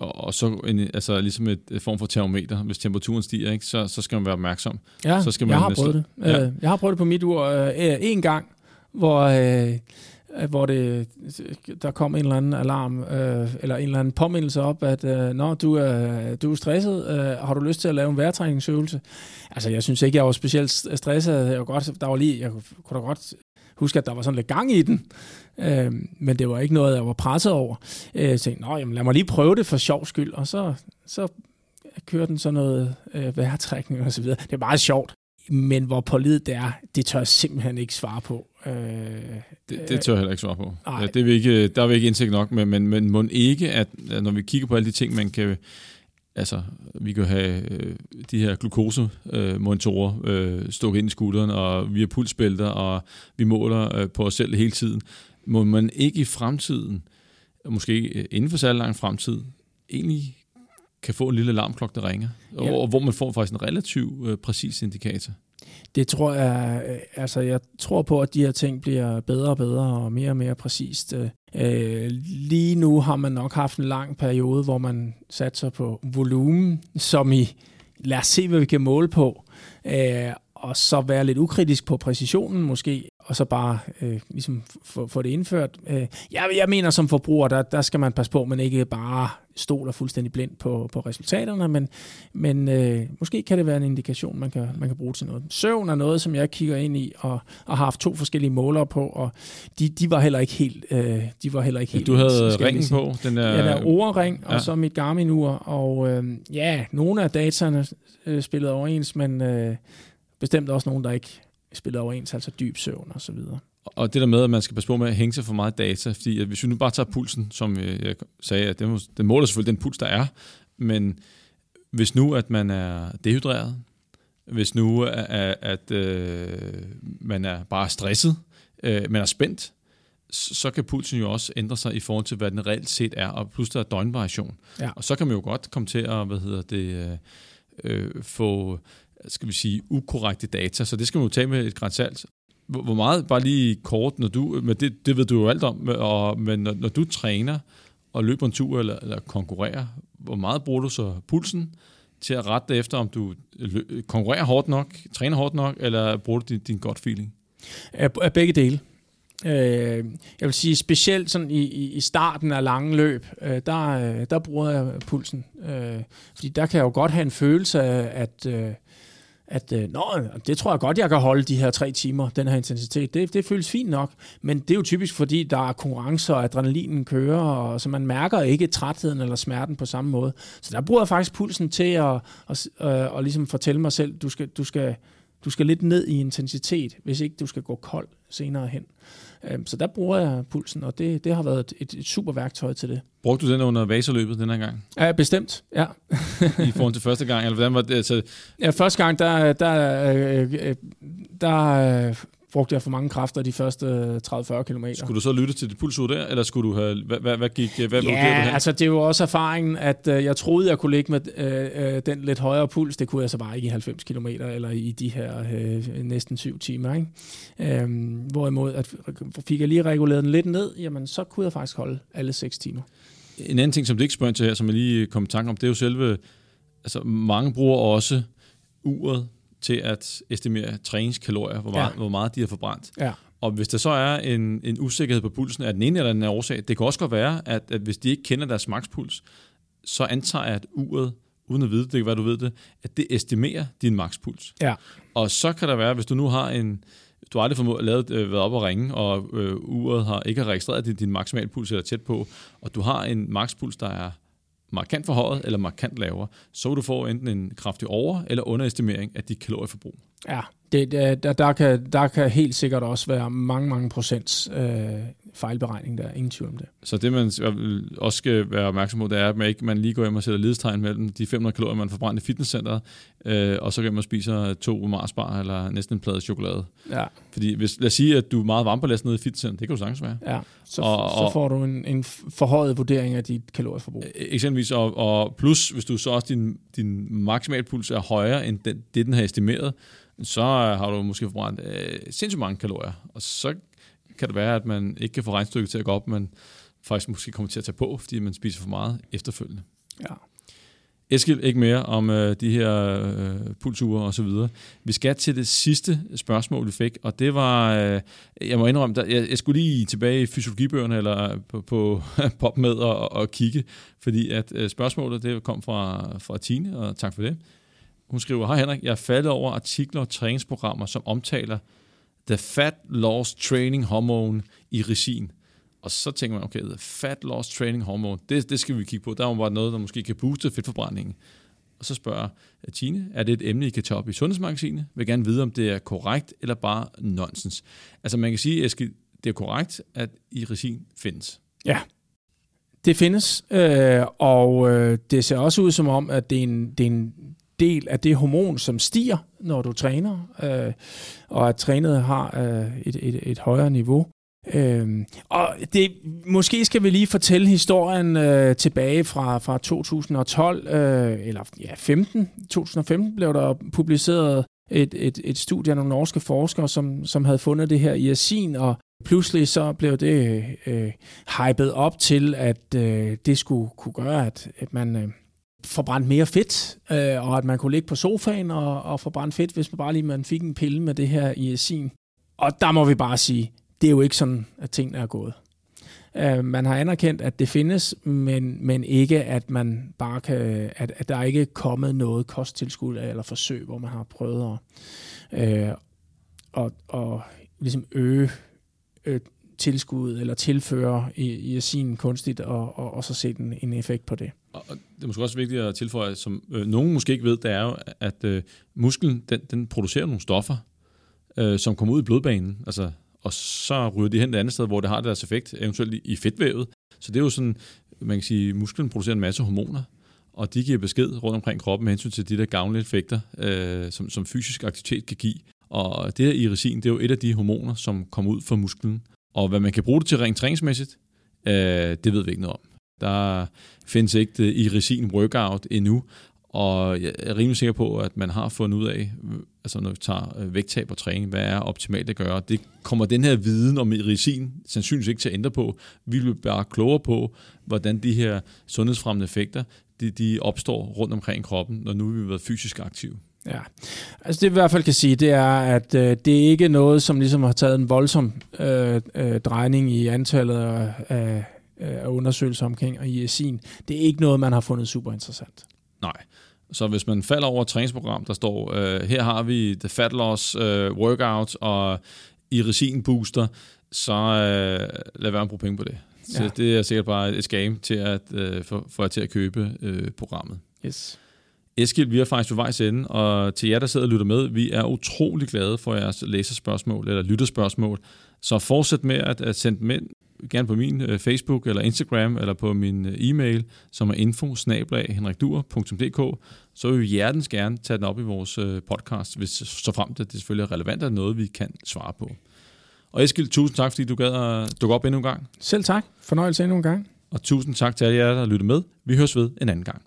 og, og så en, altså ligesom et, et form for termometer. Hvis temperaturen stiger, ikke, så, så skal man være opmærksom. Ja, så skal man jeg har prøvet det. Ja. Øh, jeg har prøvet det på mit ur øh, en gang, hvor, øh, hvor det, der kom en eller anden alarm, øh, eller en eller anden påmindelse op, at øh, når du er, du er stresset, øh, har du lyst til at lave en vejrtrækningsøvelse? Altså, jeg synes ikke, jeg var specielt stresset. Jeg var godt, der var lige, jeg kunne da godt huske, at der var sådan lidt gang i den. Øh, men det var ikke noget, jeg var presset over. Øh, jeg tænkte, Nå, jamen, lad mig lige prøve det for sjov skyld, og så, så kører den sådan noget øh, vejrtrækning og så videre. Det er meget sjovt. Men hvor pålidet det er, det tør jeg simpelthen ikke svare på. Øh, det, det tør jeg heller ikke svare på. Ja, det er vi ikke, der er vi ikke indsigt nok med, men, men må ikke, at når vi kigger på alle de ting, man kan altså, vi kan have øh, de her glukosemonitorer øh, stukket ind i skulderen, og vi har pulsbælter, og vi måler øh, på os selv hele tiden. Må man ikke i fremtiden, måske inden for særlig lang fremtid, egentlig kan få en lille alarmklokke, der ringer, ja. og hvor man får faktisk en relativt øh, præcis indikator? Det tror jeg, øh, altså jeg tror på, at de her ting bliver bedre og bedre og mere og mere præcist. Øh, lige nu har man nok haft en lang periode, hvor man satser på volumen, som i, lad os se, hvad vi kan måle på, øh, og så være lidt ukritisk på præcisionen måske, og så bare øh, ligesom få, det indført. Øh, jeg, jeg mener som forbruger, der, der skal man passe på, at man ikke bare stoler fuldstændig blind på, på resultaterne, men, men øh, måske kan det være en indikation, man kan, man kan bruge til noget. Søvn er noget, som jeg kigger ind i, og, og har haft to forskellige målere på, og de, de var heller ikke helt øh, de var heller ikke helt Du havde ringen på? Den der... Ja, der Oura-ring, ja. og så mit Garmin-ur, og øh, ja, nogle af dataerne øh, spillede overens, men øh, bestemt også nogen, der ikke spillede overens, altså dyb søvn og så videre. Og det der med, at man skal passe på med at hænge sig for meget data, fordi at hvis vi nu bare tager pulsen, som jeg sagde, at det, det måler selvfølgelig den puls, der er, men hvis nu, at man er dehydreret, hvis nu, at, at, at øh, man er bare stresset, øh, man er spændt, så kan pulsen jo også ændre sig i forhold til, hvad den reelt set er, og plus der er døgnvariation. Ja. Og så kan man jo godt komme til at, hvad hedder det, øh, øh få skal vi sige, ukorrekte data, så det skal man jo tage med et grænsalt. Hvor meget, bare lige kort, når du, men det, det ved du jo alt om, og, men når, når du træner og løber en tur eller, eller konkurrerer, hvor meget bruger du så pulsen til at rette efter, om du konkurrerer hårdt nok, træner hårdt nok, eller bruger du din, din godt feeling? Af begge dele. Øh, jeg vil sige specielt sådan i, i starten af lange løb, øh, der, øh, der bruger jeg pulsen. Øh, fordi der kan jeg jo godt have en følelse af, at øh, at øh, Nå, det tror jeg godt, jeg kan holde de her tre timer, den her intensitet. Det, det føles fint nok, men det er jo typisk, fordi der er konkurrencer, og adrenalinen kører, og så man mærker ikke trætheden eller smerten på samme måde. Så der bruger jeg faktisk pulsen til at, at, at, øh, at, ligesom fortælle mig selv, du skal, du, skal, du skal lidt ned i intensitet, hvis ikke du skal gå kold senere hen så der bruger jeg pulsen, og det, det har været et, et super værktøj til det. Brugte du den under vaserløbet den her gang? Ja, bestemt, ja. I forhold til første gang, eller hvordan var det? Altså... Ja, første gang, der, der, øh, øh der øh, brugte jeg for mange kræfter de første 30-40 km. Skulle du så lytte til dit pulsur der, eller skulle du have, hvad, hvad, hvad gik, hvad ja, du altså det er jo også erfaringen, at øh, jeg troede, jeg kunne ligge med øh, øh, den lidt højere puls, det kunne jeg så bare ikke i 90 km, eller i de her øh, næsten 7 timer. Ikke? Øhm, hvorimod, at fik jeg lige reguleret den lidt ned, jamen så kunne jeg faktisk holde alle 6 timer. En anden ting, som det ikke spørger til her, som jeg lige kom i tanke om, det er jo selve, altså mange bruger også uret til at estimere træningskalorier, hvor meget, ja. hvor meget de har forbrændt. Ja. Og hvis der så er en, en usikkerhed på pulsen af den ene eller den anden årsag, det kan også godt være, at, at hvis de ikke kender deres makspuls, så antager jeg, at uret, uden at vide det, kan være, du ved det, at det estimerer din makspuls. Ja. Og så kan der være, hvis du nu har en, du har aldrig formået, lavet, øh, været op og ringe, og øh, uret har ikke har registreret din, din maksimale puls eller tæt på, og du har en makspuls, der er markant forhøjet eller markant lavere, så du får enten en kraftig over- eller underestimering af dit kalorieforbrug. Ja, det, der, der, kan, der kan helt sikkert også være mange, mange procents øh, fejlberegning der, ingen tvivl om det. Så det, man også skal være opmærksom på, det er, at man, ikke, man lige går hjem og sætter lidestegn mellem de 500 kalorier, man får brændt i fitnesscenteret, øh, og så kan man spise to Marsbar eller næsten en plade chokolade. Ja. Fordi hvis, lad os sige, at du er meget varmbelastet nede i fitnesscenteret, det kan jo sagtens være. Ja, så, og, så får du en, en forhøjet vurdering af dit kalorieforbrug. E- eksempelvis, og, og plus hvis du så også din, din maksimalpuls er højere end den, det, den har estimeret, så har du måske forbrændt øh, sindssygt mange kalorier, og så kan det være, at man ikke kan få regnstykket til at gå op, men faktisk måske kommer til at tage på, fordi man spiser for meget efterfølgende. Ja. Eskild, ikke mere om øh, de her øh, pulsure og så videre. Vi skal til det sidste spørgsmål, vi fik, og det var, øh, jeg må indrømme, der, jeg, jeg skulle lige tilbage i fysiologibøgerne eller på, på pop med og, og kigge, fordi at øh, spørgsmålet det kom fra, fra Tine, og tak for det. Hun skriver, Hej Henrik, jeg er faldet over artikler og træningsprogrammer, som omtaler The Fat Loss Training Hormone i resin. Og så tænker man, okay, the Fat Loss Training Hormone, det, det skal vi kigge på. Der er bare noget, der måske kan booste fedtforbrændingen. Og så spørger Tine, er det et emne, I kan tage op i Sundhedsmagasinet? Vil gerne vide, om det er korrekt eller bare nonsens. Altså man kan sige, Eskild, det er korrekt, at i resin findes. Ja, det findes, øh, og øh, det ser også ud som om, at det er en, det er en del af det hormon, som stiger, når du træner, øh, og at trænet har øh, et, et, et højere niveau. Øhm, og det, måske skal vi lige fortælle historien øh, tilbage fra, fra 2012, øh, eller ja, 15. 2015 blev der publiceret et, et, et studie af nogle norske forskere, som, som havde fundet det her iasin, og pludselig så blev det øh, hypet op til, at øh, det skulle kunne gøre, at, at man øh, forbrændt mere fedt, øh, og at man kunne ligge på sofaen og, og forbrænde fedt, hvis man bare lige man fik en pille med det her ISIN. Og der må vi bare sige, det er jo ikke sådan, at tingene er gået. Øh, man har anerkendt, at det findes, men, men ikke, at man bare kan, at, at der ikke er kommet noget kosttilskud eller forsøg, hvor man har prøvet at øh, og, og ligesom øge, øge tilskud eller tilføre i, i sin kunstigt, og, og, og så se en, en effekt på det. Og det er måske også vigtigt at tilføje, som øh, nogen måske ikke ved, det er jo, at øh, musklen den, den producerer nogle stoffer, øh, som kommer ud i blodbanen. Altså og så ryger de hen et andet sted, hvor det har deres effekt, eventuelt i fedtvævet. Så det er jo sådan, man kan sige, musklen producerer en masse hormoner, og de giver besked rundt omkring kroppen med hensyn til de der gavnlige effekter, øh, som, som fysisk aktivitet kan give. Og det her irisin, det er jo et af de hormoner, som kommer ud fra musklen. Og hvad man kan bruge det til rent træningsmæssigt, øh, det ved vi ikke noget om. Der findes ikke øh, det resin workout endnu, og jeg er rimelig sikker på, at man har fundet ud af, øh, altså når vi tager øh, vægttab og træning, hvad er optimalt at gøre. Det kommer den her viden om irisin sandsynligvis ikke til at ændre på. Vi vil bare klogere på, hvordan de her sundhedsfremmende effekter, de, de opstår rundt omkring kroppen, når nu vi har været fysisk aktive. Ja, altså det vi i hvert fald kan sige, det er, at øh, det er ikke noget, som ligesom har taget en voldsom øh, øh, drejning i antallet af, af, af undersøgelser omkring og ISIN. Det er ikke noget, man har fundet super interessant. Nej. Så hvis man falder over et træningsprogram, der står, øh, her har vi The Fat Loss øh, Workout og Irisin Booster, så øh, lad være med at bruge penge på det. Så ja. det er sikkert bare et scam til at øh, få, for jer til at købe øh, programmet. Yes. Eskild, vi er faktisk ved vejs ende, og til jer, der sidder og lytter med, vi er utrolig glade for jeres læserspørgsmål eller lytterspørgsmål. Så fortsæt med at, at sende dem ind gerne på min øh, Facebook eller Instagram eller på min øh, e-mail, som er info så vil vi hjertens gerne tage den op i vores øh, podcast, hvis så frem det, det selvfølgelig er relevant og noget, vi kan svare på. Og Eskild, tusind tak, fordi du gad at dukke op endnu en gang. Selv tak. Fornøjelse endnu en gang. Og tusind tak til alle jer, der lytter med. Vi høres ved en anden gang.